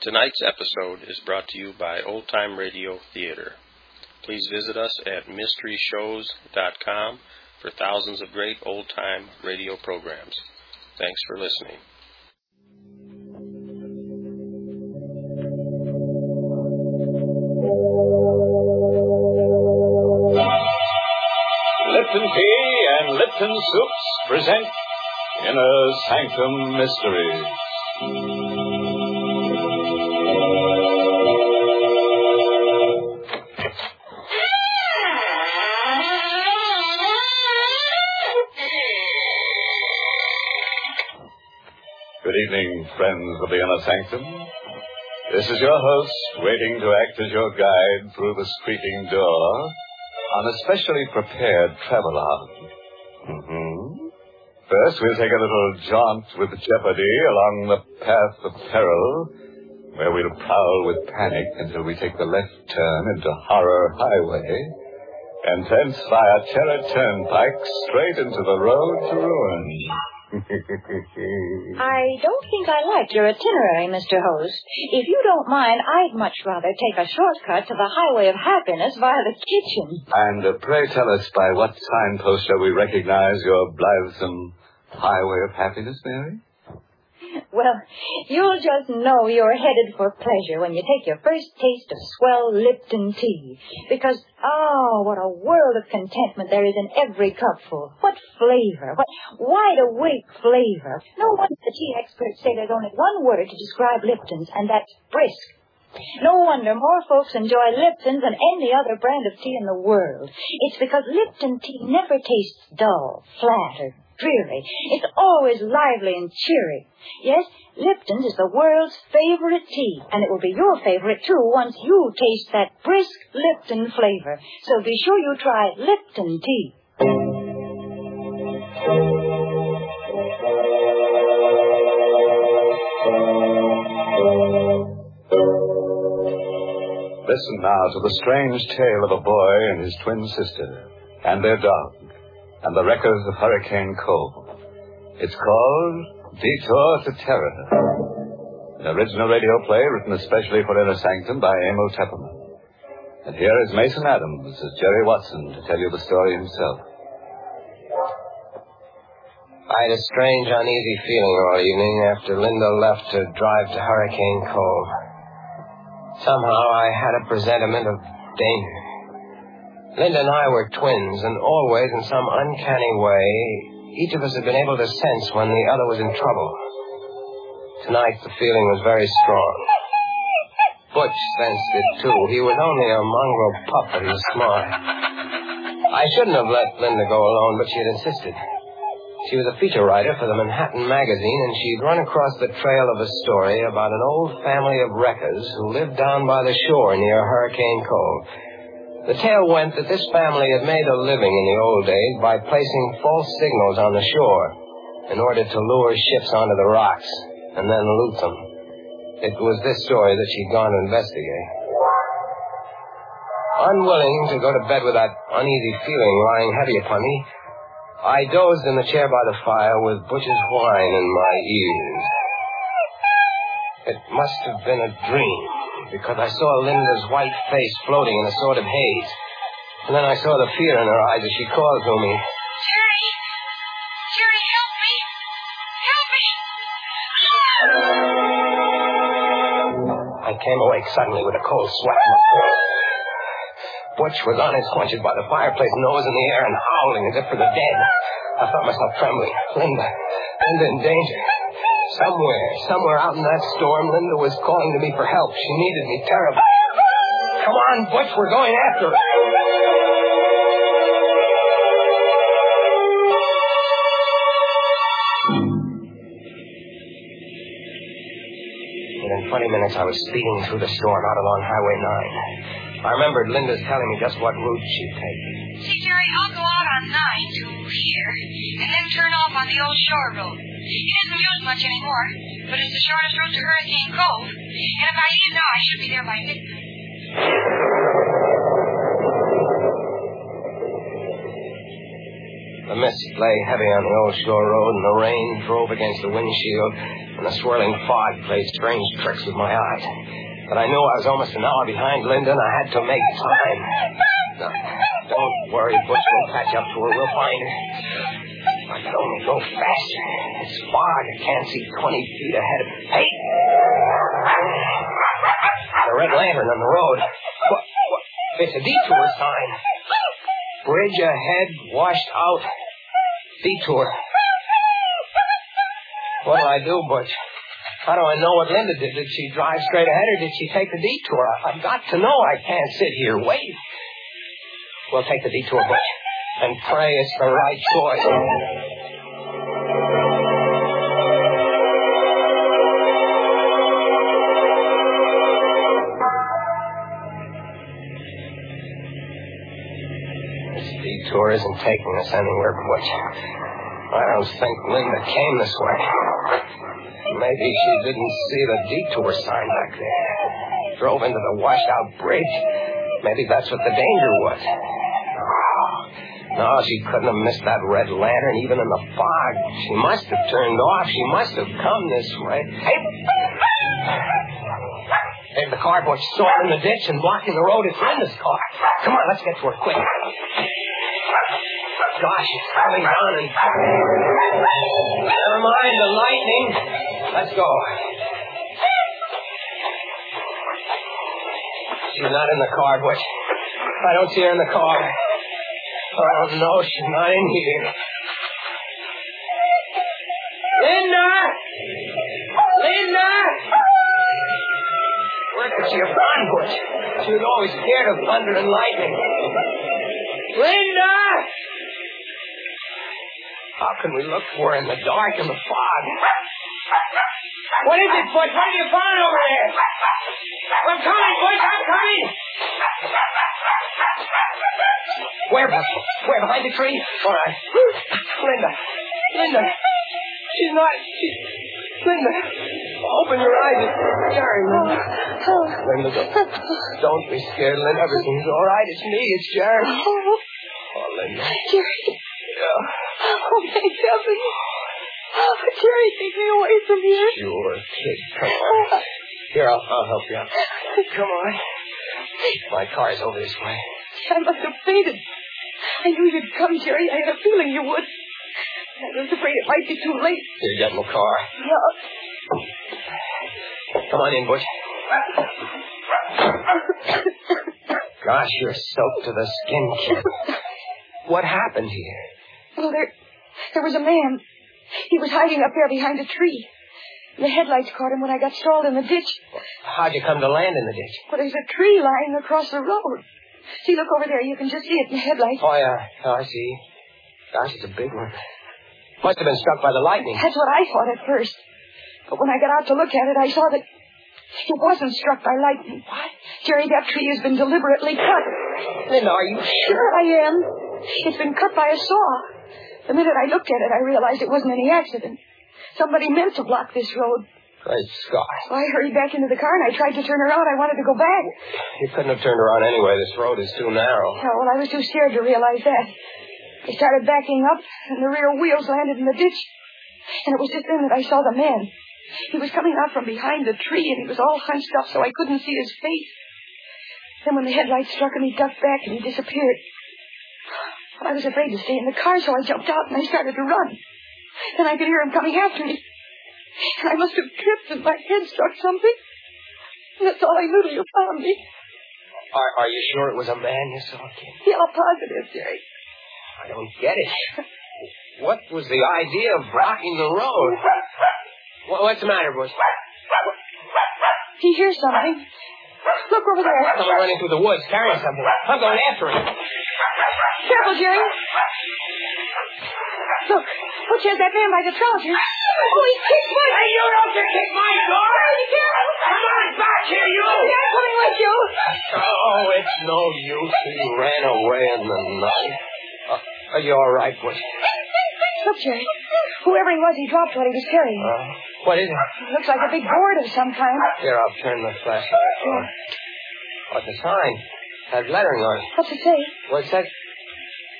Tonight's episode is brought to you by Old Time Radio Theater. Please visit us at mysteryshows.com for thousands of great old time radio programs. Thanks for listening. Lipton Tea and Lipton Soups present Inner Sanctum Mysteries. Friends of the Inner Sanctum. This is your host, waiting to act as your guide through the creaking door on a specially prepared travelogue. Mm-hmm. First, we'll take a little jaunt with jeopardy along the path of peril, where we'll prowl with panic until we take the left turn into Horror Highway, and thence via Terror Turnpike straight into the road to ruin. I don't think I like your itinerary, Mr. Host. If you don't mind, I'd much rather take a shortcut to the highway of happiness via the kitchen. And uh, pray tell us by what signpost shall we recognize your blithesome highway of happiness, Mary? Well, you'll just know you're headed for pleasure when you take your first taste of swell Lipton tea. Because, oh, what a world of contentment there is in every cupful. What flavor, what wide awake flavor. No wonder the tea experts say there's only one word to describe Lipton's, and that's brisk. No wonder more folks enjoy Lipton than any other brand of tea in the world. It's because Lipton tea never tastes dull, flat, or dreary. It's always lively and cheery. Yes, Lipton's is the world's favorite tea, and it will be your favorite too once you taste that brisk Lipton flavor. So be sure you try Lipton tea. Listen now to the strange tale of a boy and his twin sister, and their dog, and the wreckers of Hurricane Cove. It's called Detour to Terror. An original radio play written especially for Inner Sanctum by Emil Tepperman. And here is Mason Adams as Jerry Watson to tell you the story himself. I had a strange, uneasy feeling all evening after Linda left to drive to Hurricane Cove. Somehow I had a presentiment of danger. Linda and I were twins, and always, in some uncanny way, each of us had been able to sense when the other was in trouble. Tonight, the feeling was very strong. Butch sensed it, too. He was only a mongrel pup, he was smart. I shouldn't have let Linda go alone, but she had insisted. She was a feature writer for the Manhattan Magazine, and she'd run across the trail of a story about an old family of wreckers who lived down by the shore near Hurricane Cove. The tale went that this family had made a living in the old days by placing false signals on the shore in order to lure ships onto the rocks and then loot them. It was this story that she'd gone to investigate. Unwilling to go to bed with that uneasy feeling lying heavy upon me, I dozed in the chair by the fire with Butch's whine in my ears. It must have been a dream, because I saw Linda's white face floating in a sort of haze. And then I saw the fear in her eyes as she called to me. Jerry! Jerry, help me! Help me! I came awake suddenly with a cold sweat in my throat. Butch was on his haunches by the fireplace, nose in the air and howling as if for the dead. I felt myself trembling. Linda, Linda in danger. Somewhere, somewhere out in that storm, Linda was calling to me for help. She needed me terribly. Come on, Butch, we're going after her. Within 20 minutes, I was speeding through the storm out along Highway 9. I remembered Linda's telling me just what route she'd take. See, Jerry, I'll go out on 9 to here, and then turn off on the old shore road. It isn't used much anymore, but it's the shortest route to Hurricane Cove. And if I leave now, I should be there by midnight. The mist lay heavy on the old shore road, and the rain drove against the windshield. and the swirling fog played strange tricks with my eyes. But I knew I was almost an hour behind Linda, and I had to make time. Don't worry, Butch. We'll catch up to her. We'll find her. Could only go faster. It's fog. I can't see 20 feet ahead of me. Hey! The red lantern on the road. What? what? It's a detour sign. Bridge ahead, washed out. Detour. What do I do, Butch? How do I know what Linda did? Did she drive straight ahead or did she take the detour? I've got to know. I can't sit here. Wait. We'll take the detour, Butch. And pray it's the right choice. Isn't taking us anywhere, Butch. I don't think Linda came this way. Maybe she didn't see the detour sign back there. Drove into the washed out bridge. Maybe that's what the danger was. No, she couldn't have missed that red lantern even in the fog. She must have turned off. She must have come this way. Hey! There's the car, Butch, in the ditch and blocking the road. It's Linda's car. Come on, let's get to her quick. Gosh, it's coming down and... Never mind the lightning. Let's go. She's not in the car, Butch. I don't see her in the car. I don't know. She's not in here. Linda! Linda! Where could she have gone, Butch? She was always scared of thunder and lightning. Linda! How can we look for her in the dark and the fog? What is it, Butch? What have you found over there? I'm coming, Butch. I'm coming. Where, Butch? Where? Behind the tree? All right. Linda. Linda. She's not. She's. Linda. Open your eyes. It's Jerry. Linda, don't, don't be scared, Linda. Everything's all right. It's me. It's Jerry. Oh, oh Linda. Jerry. Yeah. Oh, thank. Oh, Jerry, take me away from here. Sure, kid. Come on. Here, I'll, I'll help you out. Come on. My car's over this way. I must have fainted. I knew you'd come, Jerry. I had a feeling you would. I was afraid it might be too late. Here, get in the car. Yeah. Come on in, Butch. Gosh, you're soaked to the skin, kid. What happened here? Well, there, there was a man. He was hiding up there behind a tree. The headlights caught him when I got stalled in the ditch. How'd you come to land in the ditch? Well, there's a tree lying across the road. See, look over there. You can just see it in the headlights. Oh, yeah. Oh, I see. Gosh, it's a big one. Must have been struck by the lightning. That's what I thought at first. But when I got out to look at it, I saw that it wasn't struck by lightning. What? Jerry, that tree has been deliberately cut. Then are you sure? Sure I am. It's been cut by a saw. The minute I looked at it, I realized it wasn't any accident. Somebody meant to block this road. Great Scott. So I hurried back into the car and I tried to turn around. I wanted to go back. You couldn't have turned around anyway. This road is too narrow. Yeah, well, I was too scared to realize that. I started backing up, and the rear wheels landed in the ditch. And it was just then that I saw the man. He was coming out from behind the tree, and he was all hunched up so I couldn't see his face. Then when the headlights struck him, he ducked back and he disappeared. I was afraid to stay in the car, so I jumped out and I started to run. Then I could hear him coming after me. And I must have tripped and my head struck something. And that's all I knew till you found me. Are, are you sure it was a man you saw, kid? Yeah, positive, Jerry. I don't get it. What was the idea of blocking the road? What, what's the matter, Butch? He hears something. Look over there. Someone running through the woods carrying something. I'm going after him. Careful, Jerry. Look, Butch has that man by the trousers. Oh, he kicked Butch. Hey, you don't get kick my door! Be careful. Come on back here, you! I'm coming with you. Oh, it's no use. He ran away in the night. Uh, are you all right, Butch? Look, Jerry. Whoever he was, he dropped what he was carrying. Uh, what is it? Looks like a big board of some kind. Here, I'll turn the flashlight on. What's the sign? Has lettering on it. What's it say? Well, it says...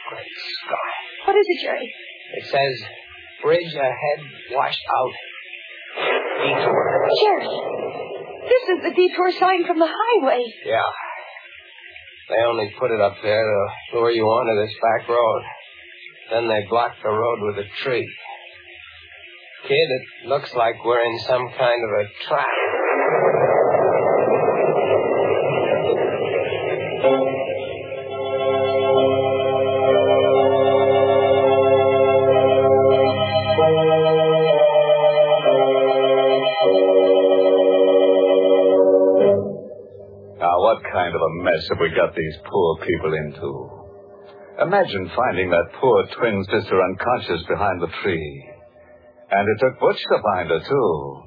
Great Scott. What is it, Jerry? It says, bridge ahead, washed out. detour. Jerry, this is the detour sign from the highway. Yeah. They only put it up there to lure you onto this back road. Then they blocked the road with a tree. Kid, it looks like we're in some kind of a trap. Mess have we got these poor people into? Imagine finding that poor twin sister unconscious behind the tree. And it took Butch to find her, too.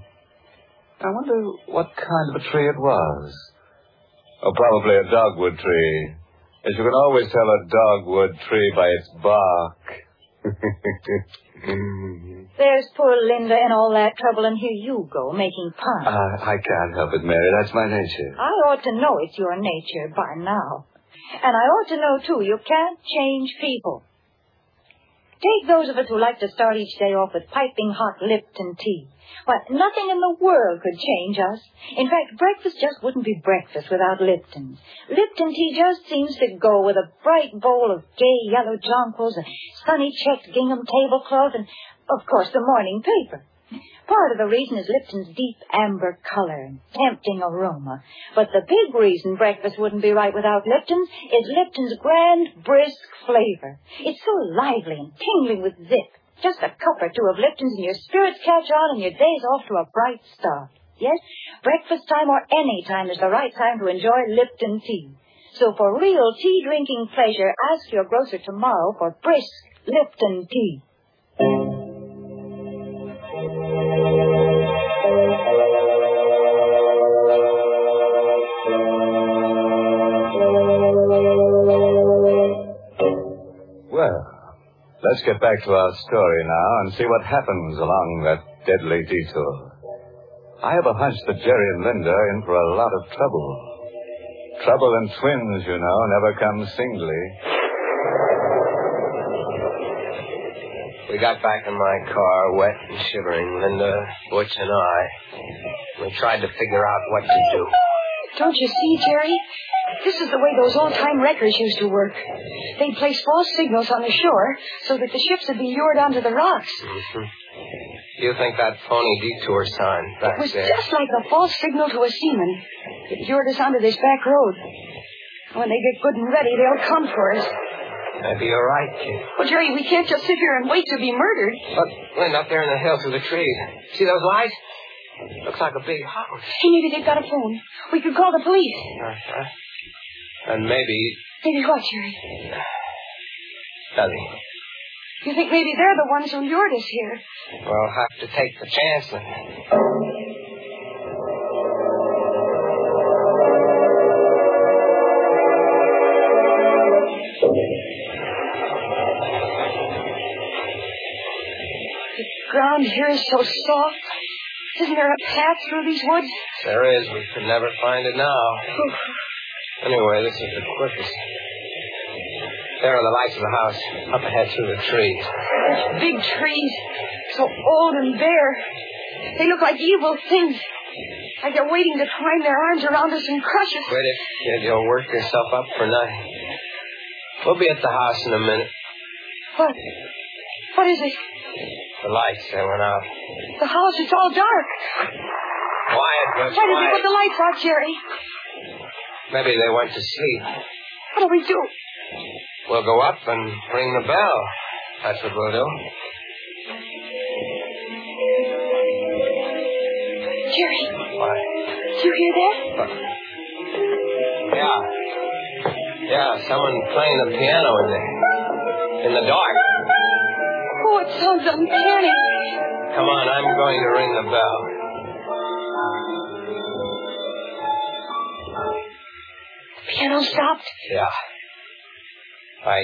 I wonder what kind of a tree it was. Oh, probably a dogwood tree. As you can always tell a dogwood tree by its bark. There's poor Linda in all that trouble, and here you go, making fun. Uh, I can't help it, Mary. That's my nature. I ought to know it's your nature by now. And I ought to know, too, you can't change people. Take those of us who like to start each day off with piping hot Lipton tea. Why, nothing in the world could change us. In fact, breakfast just wouldn't be breakfast without Lipton. Lipton tea just seems to go with a bright bowl of gay yellow jonquils, a sunny checked gingham tablecloth, and, of course, the morning paper. Part of the reason is Lipton's deep amber color and tempting aroma. But the big reason breakfast wouldn't be right without Lipton's is Lipton's grand, brisk flavor. It's so lively and tingling with zip. Just a cup or two of Lipton's and your spirits catch on and your day's off to a bright start. Yes, breakfast time or any time is the right time to enjoy Lipton tea. So for real tea drinking pleasure, ask your grocer tomorrow for brisk Lipton tea. Let's get back to our story now and see what happens along that deadly detour. I have a hunch that Jerry and Linda are in for a lot of trouble. Trouble and twins, you know, never come singly. We got back in my car, wet and shivering, Linda, Butch, and I. We tried to figure out what to do. Don't you see, Jerry? This is the way those old-time wreckers used to work. They'd place false signals on the shore so that the ships would be lured onto the rocks. Mm-hmm. You think that phony detour sign back It was there? just like a false signal to a seaman. It lured us onto this back road. When they get good and ready, they'll come for us. Maybe you're right, kid. Well, Jerry, we can't just sit here and wait to be murdered. Look, Linda, up there in the hill through the trees. See those lights? Looks like a big house. Hey, maybe they've got a phone. We could call the police. Uh-huh. And maybe Maybe what, Jerry? nothing. You think maybe they're the ones who lured us here? We'll have to take the chance then. The ground here is so soft. Isn't there a path through these woods? There is. We could never find it now. Oh. Anyway, this is the quickest. There are the lights of the house up ahead through the trees. Those big trees, so old and bare. They look like evil things. Like they're waiting to twine their arms around us and crush us. Quit it, kid. You'll work yourself up for nothing. We'll be at the house in a minute. What? What is it? The lights, they went out. The house is all dark. Quiet, Butch, Why did they put the lights out, Jerry? Maybe they went to sleep. What do we do? We'll go up and ring the bell. That's what we'll do. Jerry, Why? do you hear that? Yeah. Yeah, someone playing the piano in the in the dark. Oh, it sounds uncanny. Come on, I'm going to ring the bell. Piano stopped. Yeah. I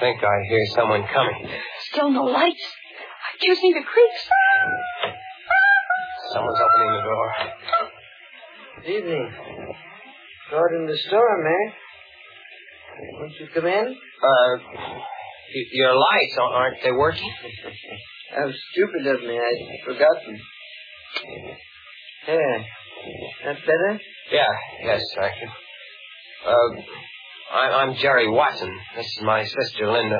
think I hear someone coming. Still no lights. I just need the creaks. Someone's opening the door. Good evening. Gordon the store, Mary. Won't you come in? Uh, y- your lights aren't they working? How stupid of me. I'd forgotten. There. That better? Yeah, yes, thank you. Uh, I, I'm Jerry Watson. This is my sister, Linda.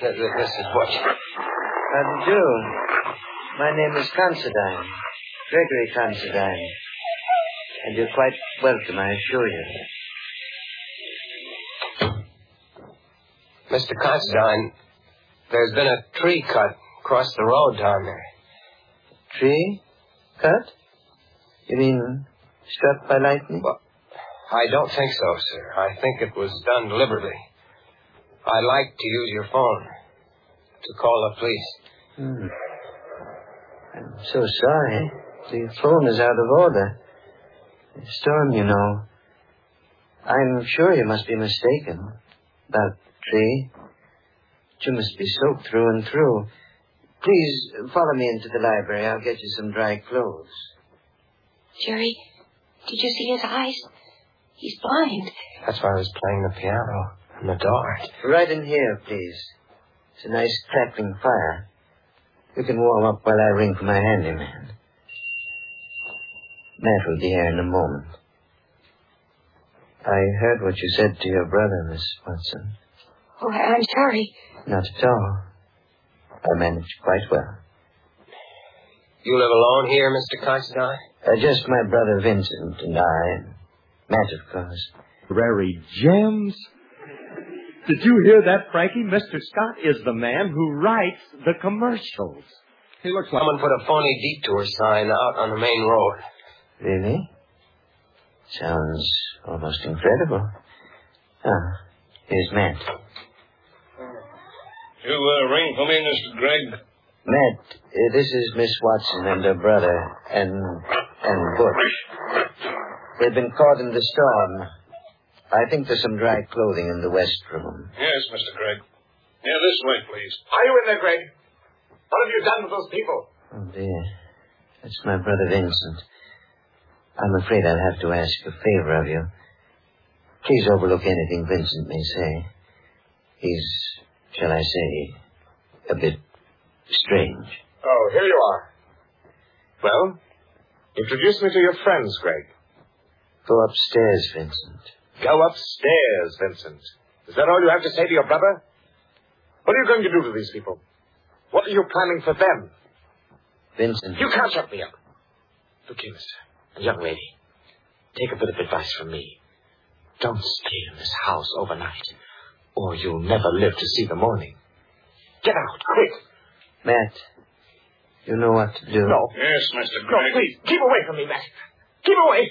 Th- th- This is Butch. How do you do? My name is Considine. Gregory Considine. And you're quite welcome, I assure you. Mr. Considine, there's been a tree cut across the road down there. Tree? Cut? You mean struck by lightning? Well, I don't think so, sir. I think it was done deliberately. I'd like to use your phone to call the police. Hmm. I'm so sorry. The phone is out of order. The storm, you know. I'm sure you must be mistaken about the tree. You must be soaked through and through. Please follow me into the library. I'll get you some dry clothes. Jerry, did you see his eyes? He's blind. That's why I was playing the piano in the dark. Right in here, please. It's a nice crackling fire. You can warm up while I ring for my handyman. Matt will be here in a moment. I heard what you said to your brother, Miss Watson. Oh, I- I'm sorry. Not at all. I managed quite well. You live alone here, Mr. Considine? Uh, just my brother Vincent and I, and Matt, of course. Prairie Gems. Did you hear that, Frankie? Mr. Scott is the man who writes the commercials. He looks like someone put a phony detour sign out on the main road. Really? Sounds almost incredible. Ah, here's Matt. You uh, ring for me, Mr. Greg? Matt, uh, this is Miss Watson and her brother, and and Butch. They've been caught in the storm. I think there's some dry clothing in the west room. Yes, Mr. Greg. Yeah, this way, please. Are you in there, Greg? What have you done with those people? Oh dear, that's my brother Vincent. I'm afraid I'll have to ask a favor of you. Please overlook anything Vincent may say. He's, shall I say, a bit strange. Oh, here you are. Well, introduce me to your friends, Greg. Go upstairs, Vincent. Go upstairs, Vincent. Is that all you have to say to your brother? What are you going to do to these people? What are you planning for them? Vincent. You can't shut me up. Look here, mister. A young lady. Take a bit of advice from me. Don't stay in this house overnight, or you'll never live to see the morning. Get out, quick. Matt, you know what to do. No. Yes, Mr. No, please, keep away from me, Matt. Keep away.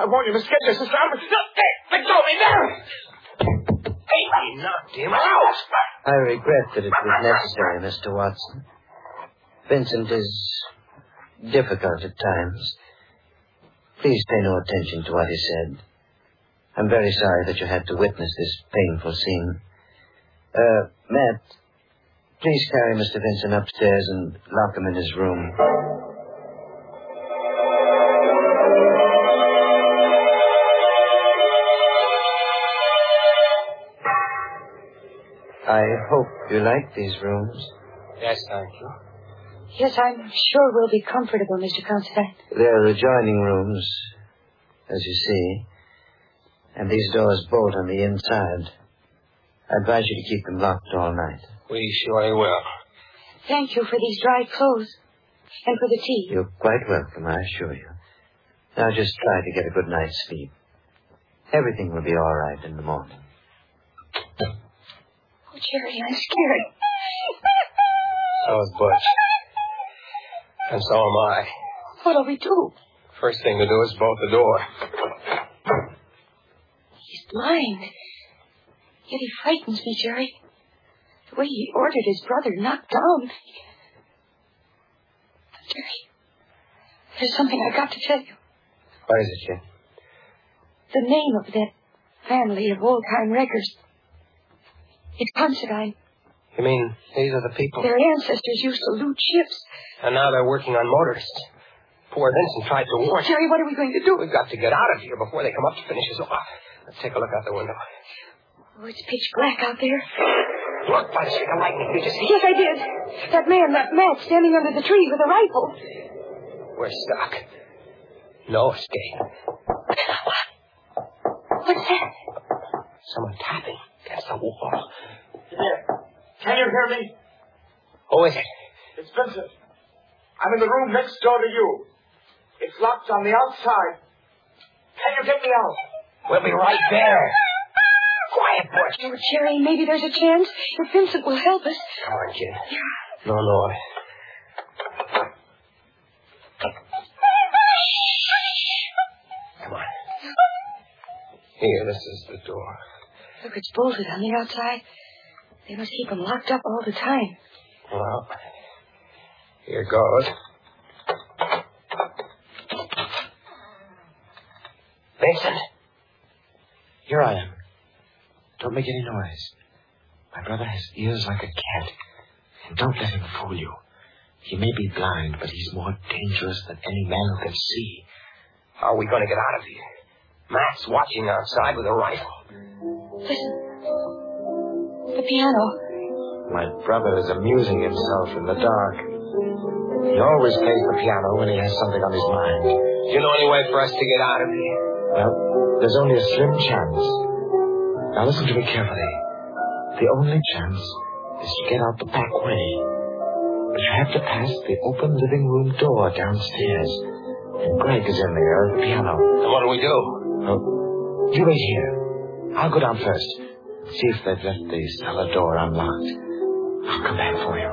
I warn you, Get your sister out. No, hey, let go of me now. Hey, I knocked him out. I regret that it was necessary, Mr. Watson. Vincent is difficult at times. Please pay no attention to what he said. I'm very sorry that you had to witness this painful scene. Uh, Matt, please carry Mr. Vincent upstairs and lock him in his room. I hope you like these rooms. Yes, thank you. Yes, I'm sure we'll be comfortable, Mr. Considine. They're adjoining rooms, as you see. And these doors bolt on the inside. I advise you to keep them locked all night. We surely will. Thank you for these dry clothes. And for the tea. You're quite welcome, I assure you. Now just try to get a good night's sleep. Everything will be all right in the morning. Jerry, I'm scared. So is Butch. And so am I. What'll we do? First thing to do is bolt the door. He's blind. Yet he frightens me, Jerry. The way he ordered his brother knocked down. Jerry, there's something I've got to tell you. What is it, Jim? The name of that family of old-time wreckers. It's Considine. You mean these are the people? Their ancestors used to loot ships. And now they're working on motorists. Poor Vincent tried to warn. Jerry, what are we going to do? We've got to get out of here before they come up to finish us off. Let's take a look out the window. Oh, it's pitch black out there. Look, by the streak of lightning, did you see? Yes, I did. That man, that Matt, standing under the tree with a rifle. We're stuck. No escape. What's that? Someone tapping against the wall. There. Can you hear me? Who is it? It's Vincent. I'm in the room next door to you. It's locked on the outside. Can you get me out? We'll be right there. Quiet, Butch. Oh, Jerry, maybe there's a chance. If Vincent will help us. Come on, kid. No noise. Come on. Here, this is the door. Look, it's bolted on the outside. They must keep him locked up all the time. Well, here goes. Vincent. Here I am. Don't make any noise. My brother has ears like a cat. And don't let him fool you. He may be blind, but he's more dangerous than any man who can see. How are we going to get out of here? Matt's watching outside with a rifle. Listen. The piano. My brother is amusing himself in the dark. He always plays the piano when he has something on his mind. Do you know any way for us to get out of here? Well, there's only a slim chance. Now listen to me carefully. The only chance is to get out the back way. But you have to pass the open living room door downstairs. And Greg is in there at the piano. And what do we do? Oh, you wait here. I'll go down first. See if they've left the cellar door unlocked. I'll come back for you.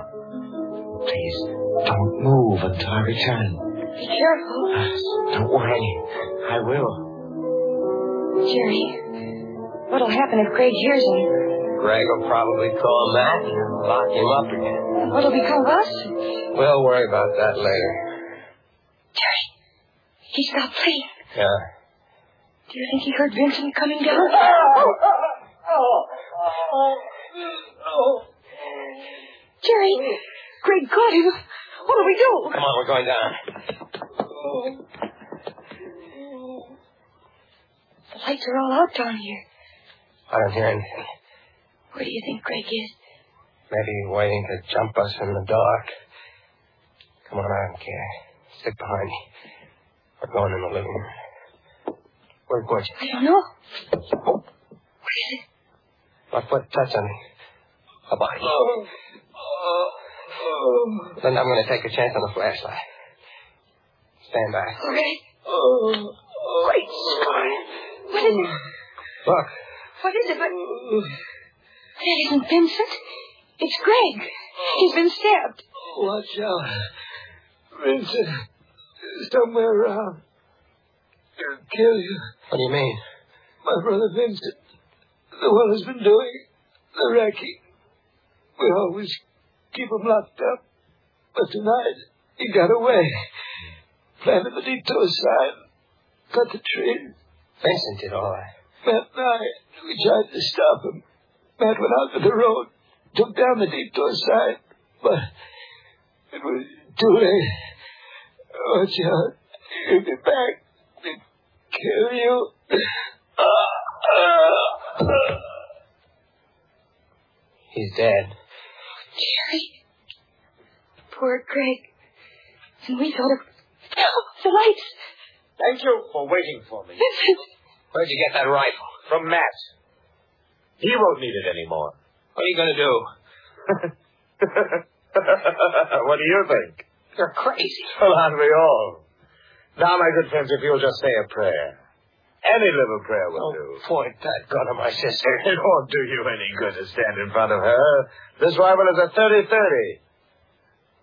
Please, don't move until I return. Be careful. Yes, Don't worry. I will. Jerry, what'll happen if Greg hears him? Greg will probably call Matt and lock him up again. And what'll become of us? We'll worry about that later. Jerry, he stopped playing. Yeah. Do you think he heard Vincent coming down? Jerry, Greg caught him. What'll we do? Come on, we're going down. The lights are all out down here. I don't hear anything. Where do you think Greg is? Maybe waiting to jump us in the dark. Come on, I don't care. Stick behind me. We're going in the living room. Where's Butch? I don't know. What is it? My foot touched on a body. Then I'm going to take a chance on the flashlight. Stand back. All right. Great Scott. What is it? Look, What is it? But... That isn't Vincent. It's Greg. He's been stabbed. Watch out. Vincent somewhere around. He'll kill you. what do you mean? My brother Vincent, the one who's been doing the wrecking. We always keep him locked up. But tonight, he got away. Planted the detour sign. Cut the tree. Vincent did all that. Matt and I, we tried to stop him. Matt went out to the road, took down the detour sign, but it was too late. Watch out. He'll be back kill you. He's dead. Jerry. Poor Greg. And we thought of... The lights. Thank you for waiting for me. Where'd you get that rifle? From Matt. He won't need it anymore. What are you going to do? what do you think? You're crazy. Well, aren't we all? Now, my good friends, if you'll just say a prayer. Any little prayer will oh, do. Point that gun at my sister. It won't do you any good to stand in front of her. This rifle is a 30-30.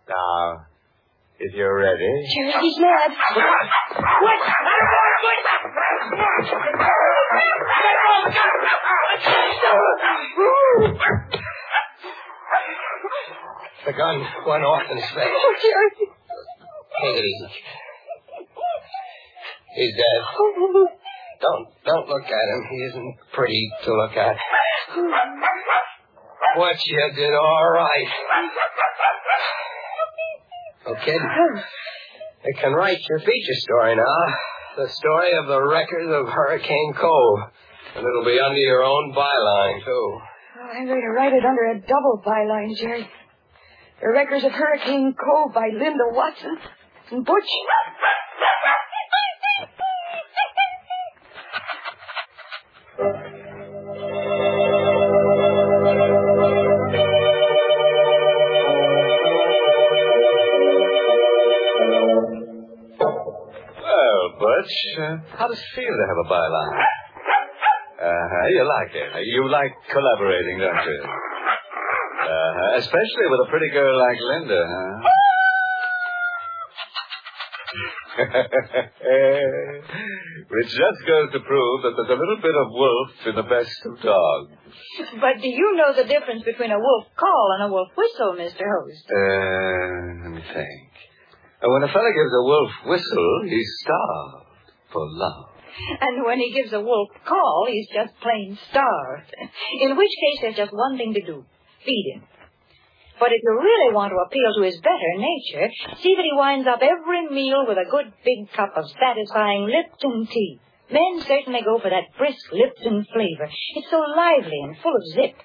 Now, if you're ready. Jerry, he's mad. The gun went off in space. Oh, Jerry. Take it easy. He's dead. Don't don't look at him. He isn't pretty to look at. What you did all right. Okay. You can write your feature story now. The story of the wreckers of Hurricane Cove. And it'll be under your own byline, too. I'm going to write it under a double byline, Jerry. The Wreckers of Hurricane Cove by Linda Watson and Butch Well, Butch, uh, how does it feel to have a byline? Uh-huh, you like it. You like collaborating, don't you? Uh-huh, especially with a pretty girl like Linda, huh? Which just goes to prove that there's a little bit of wolf in the best of dogs. But do you know the difference between a wolf call and a wolf whistle, Mr. Host? Uh, let me think. Uh, When a fellow gives a wolf whistle, he's starved for love. And when he gives a wolf call, he's just plain starved. In which case, there's just one thing to do. Feed him. But if you really want to appeal to his better nature, see that he winds up every meal with a good big cup of satisfying Lipton tea. Men certainly go for that brisk Lipton flavor. It's so lively and full of zip.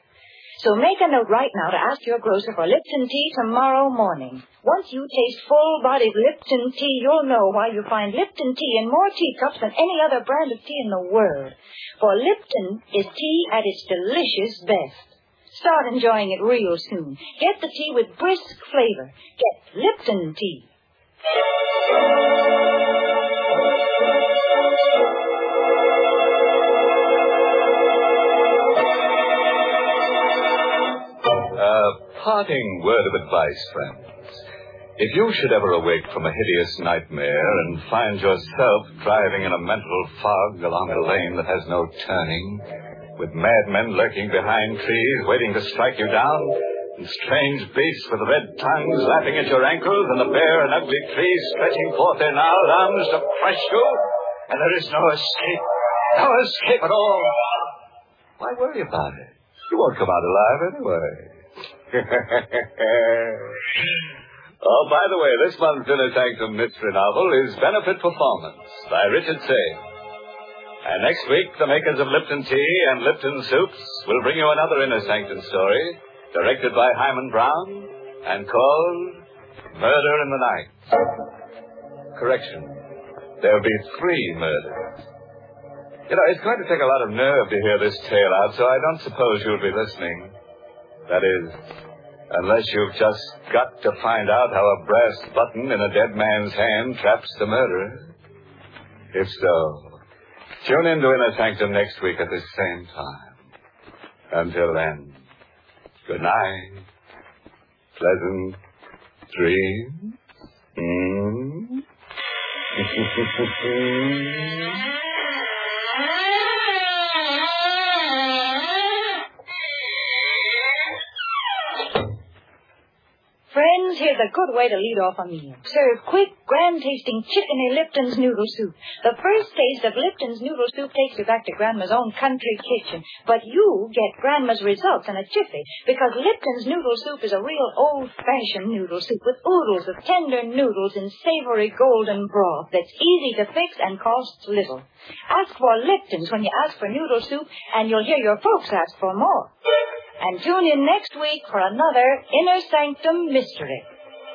So make a note right now to ask your grocer for Lipton tea tomorrow morning. Once you taste full-bodied Lipton tea, you'll know why you find Lipton tea in more teacups than any other brand of tea in the world. For Lipton is tea at its delicious best. Start enjoying it real soon. Get the tea with brisk flavor. Get Lipton tea. A parting word of advice, friends. If you should ever awake from a hideous nightmare and find yourself driving in a mental fog along a lane that has no turning, with madmen lurking behind trees waiting to strike you down, and strange beasts with red tongues lapping at your ankles, and the bare and ugly trees stretching forth their gnarled arms to crush you, and there is no escape, no escape at all, why worry about it? You won't come out alive anyway. oh, by the way, this month's Inner Sanctum Mystery novel is Benefit Performance by Richard Sale. And next week, the makers of Lipton Tea and Lipton Soups will bring you another Inner Sanctum story, directed by Himan Brown, and called Murder in the Night. Correction. There'll be three murders. You know, it's going to take a lot of nerve to hear this tale out, so I don't suppose you'll be listening. That is, unless you've just got to find out how a brass button in a dead man's hand traps the murderer. If so, tune in to Inner Sanctum next week at this same time. Until then, good night. Pleasant dreams. Mm. A good way to lead off a meal. Serve quick, grand-tasting chickeny Lipton's noodle soup. The first taste of Lipton's noodle soup takes you back to Grandma's own country kitchen. But you get Grandma's results in a jiffy because Lipton's noodle soup is a real old-fashioned noodle soup with oodles of tender noodles in savory golden broth that's easy to fix and costs little. Ask for Lipton's when you ask for noodle soup, and you'll hear your folks ask for more. And tune in next week for another Inner Sanctum Mystery.